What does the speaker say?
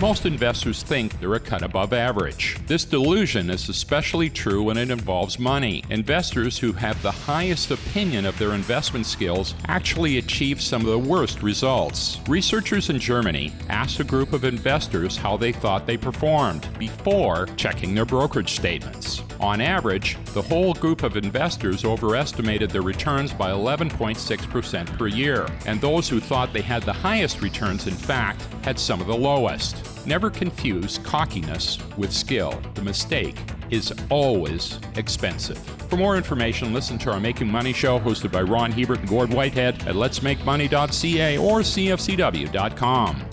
Most investors think they're a cut above average. This delusion is especially true when it involves money. Investors who have the highest opinion of their investment skills actually achieve some of the worst results. Researchers in Germany asked a group of investors how they thought they performed before checking their brokerage statements. On average, the whole group of investors overestimated their returns by 11.6% per year, and those who thought they had the highest returns, in fact, had some of the lowest. Never confuse cockiness with skill. The mistake is always expensive. For more information, listen to our Making Money show hosted by Ron Hebert and Gord Whitehead at letsmakemoney.ca or cfcw.com.